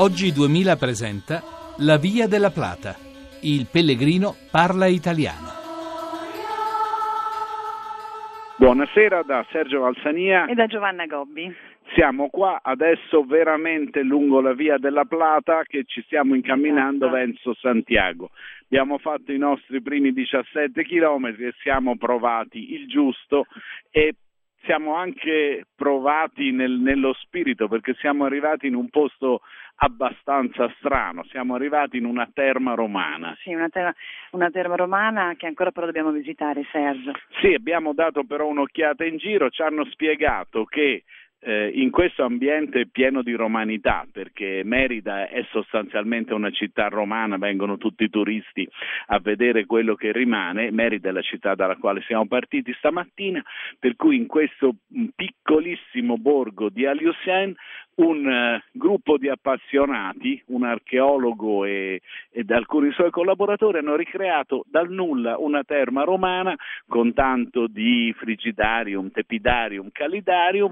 Oggi 2000 presenta La Via della Plata. Il pellegrino parla italiano. Buonasera da Sergio Valsania e da Giovanna Gobbi. Siamo qua adesso veramente lungo la via della Plata che ci stiamo incamminando Esatto. verso Santiago. Abbiamo fatto i nostri primi 17 chilometri e siamo provati il giusto e siamo anche provati nel- nello spirito perché siamo arrivati in un posto abbastanza strano, siamo arrivati in una terma romana. Sì, una terra, una terra romana che ancora però dobbiamo visitare, Sergio. Sì, abbiamo dato però un'occhiata in giro, ci hanno spiegato che eh, in questo ambiente pieno di romanità, perché Merida è sostanzialmente una città romana, vengono tutti i turisti a vedere quello che rimane, Merida è la città dalla quale siamo partiti stamattina, per cui in questo piccolissimo borgo di Aliusen un eh, gruppo di appassionati, un archeologo e, ed alcuni suoi collaboratori hanno ricreato dal nulla una terma romana con tanto di frigidarium, tepidarium, calidarium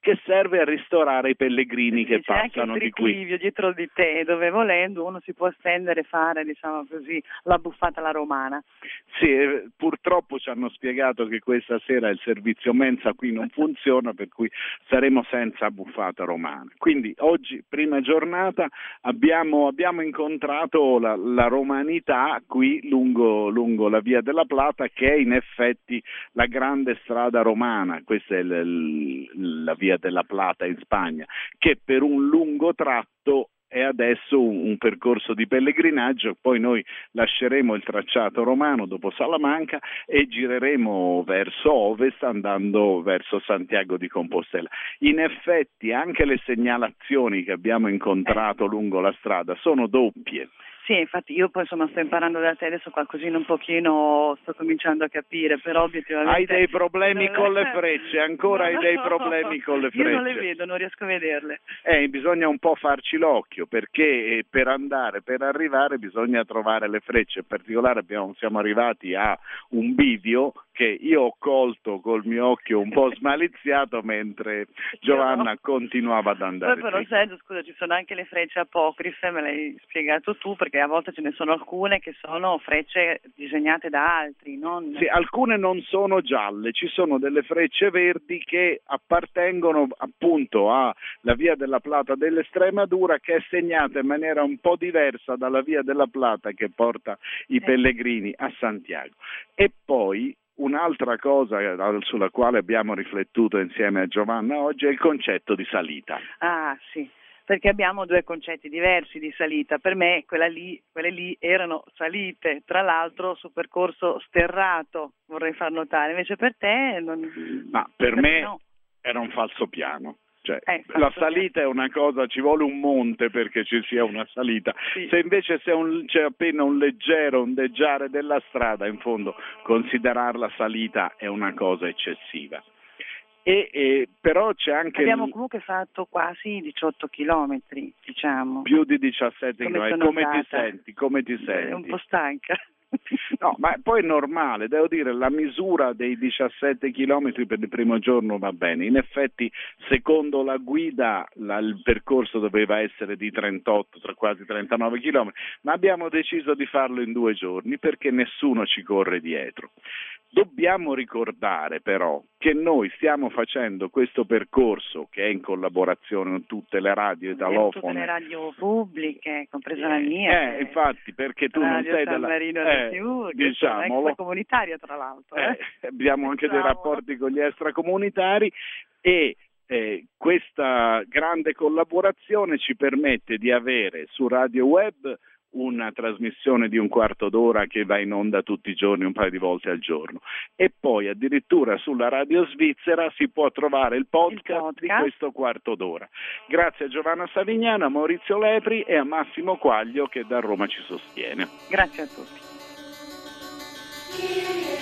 che serve a ristorare i pellegrini che C'è anche passano di qui. triclivio dietro di te dove volendo uno si può stendere e fare, diciamo così, la buffata alla romana. Sì, eh, purtroppo ci hanno spiegato che questa sera il servizio mensa qui non funziona, per cui saremo senza buffata romana. Quindi oggi, prima giornata, abbiamo, abbiamo incontrato la, la romanità qui lungo, lungo la via della Plata, che è in effetti la grande strada romana, questa è il- il- la via della Plata in Spagna, che per un lungo tratto è adesso un, un percorso di pellegrinaggio, poi noi lasceremo il tracciato romano dopo Salamanca e gireremo verso ovest andando verso Santiago di Compostela. In effetti anche le segnalazioni che abbiamo incontrato lungo la strada sono doppie. Sì, infatti io poi insomma sto imparando da te adesso qualcosina un pochino, sto cominciando a capire, però obiettivamente... Hai dei problemi con le frecce, ancora hai dei No, problemi con le Io non le frecce. vedo, non riesco a vederle. Eh, bisogna un po' farci l'occhio perché eh, per andare, per arrivare bisogna trovare le frecce. In particolare abbiamo- siamo arrivati a un bivio che io ho colto col mio occhio un po' smaliziato mentre Giovanna continuava ad andare. Poi però. Sergio, scusa, ci sono anche le frecce apocrife, me l'hai spiegato tu, perché a volte ce ne sono alcune che sono frecce disegnate da altri, non... Sì, alcune non sono gialle, ci sono delle frecce verdi che appartengono appunto alla via della Plata dell'Estremadura che è segnata in maniera un po' diversa dalla via della Plata che porta i pellegrini a Santiago. E poi un'altra cosa sulla quale abbiamo riflettuto insieme a Giovanna oggi è il concetto di salita. Ah, sì, perché abbiamo due concetti diversi di salita. Per me quella lì, quelle lì erano salite, tra l'altro su percorso sterrato, vorrei far notare, invece per te non... Ma per me no. era un falso piano. Cioè, Eh, la salita è una cosa, ci vuole un monte perché ci sia una salita. Sì. Se invece c'è, un- c'è appena un leggero ondeggiare della strada, in fondo considerarla salita è una cosa eccessiva. E, e- però c'è anche Abbiamo il- comunque fatto quasi 18 chilometri, diciamo. più di 17 Come Come ti senti? Come ti È un senti? po' stanca. No, ma poi è normale, devo dire, la misura dei 17 chilometri per il primo giorno va bene. In effetti, secondo la guida, la- il percorso doveva essere di 38, tra quasi 39 chilometri, ma abbiamo deciso di farlo in due giorni perché nessuno ci corre dietro. Dobbiamo ricordare però che noi stiamo facendo questo percorso che è in collaborazione con tutte le radio Tutte le italofone. radio pubbliche, compresa la mia. Eh, infatti, perché tu non sei della Marino eh, Che diciamolo. extracomunitaria tra l'altro. Eh, eh. abbiamo anche dei rapporti con gli extracomunitari e eh, questa grande collaborazione ci permette di avere su Radio Web una trasmissione di un quarto d'ora che va in onda tutti i giorni, un paio di volte al giorno. E poi addirittura sulla radio svizzera si può trovare il podcast, Il podcast. di questo quarto d'ora. Grazie a Giovanna Savignano, a Maurizio Lepri e a Massimo Quaglio che da Roma ci sostiene. Grazie a tutti. Give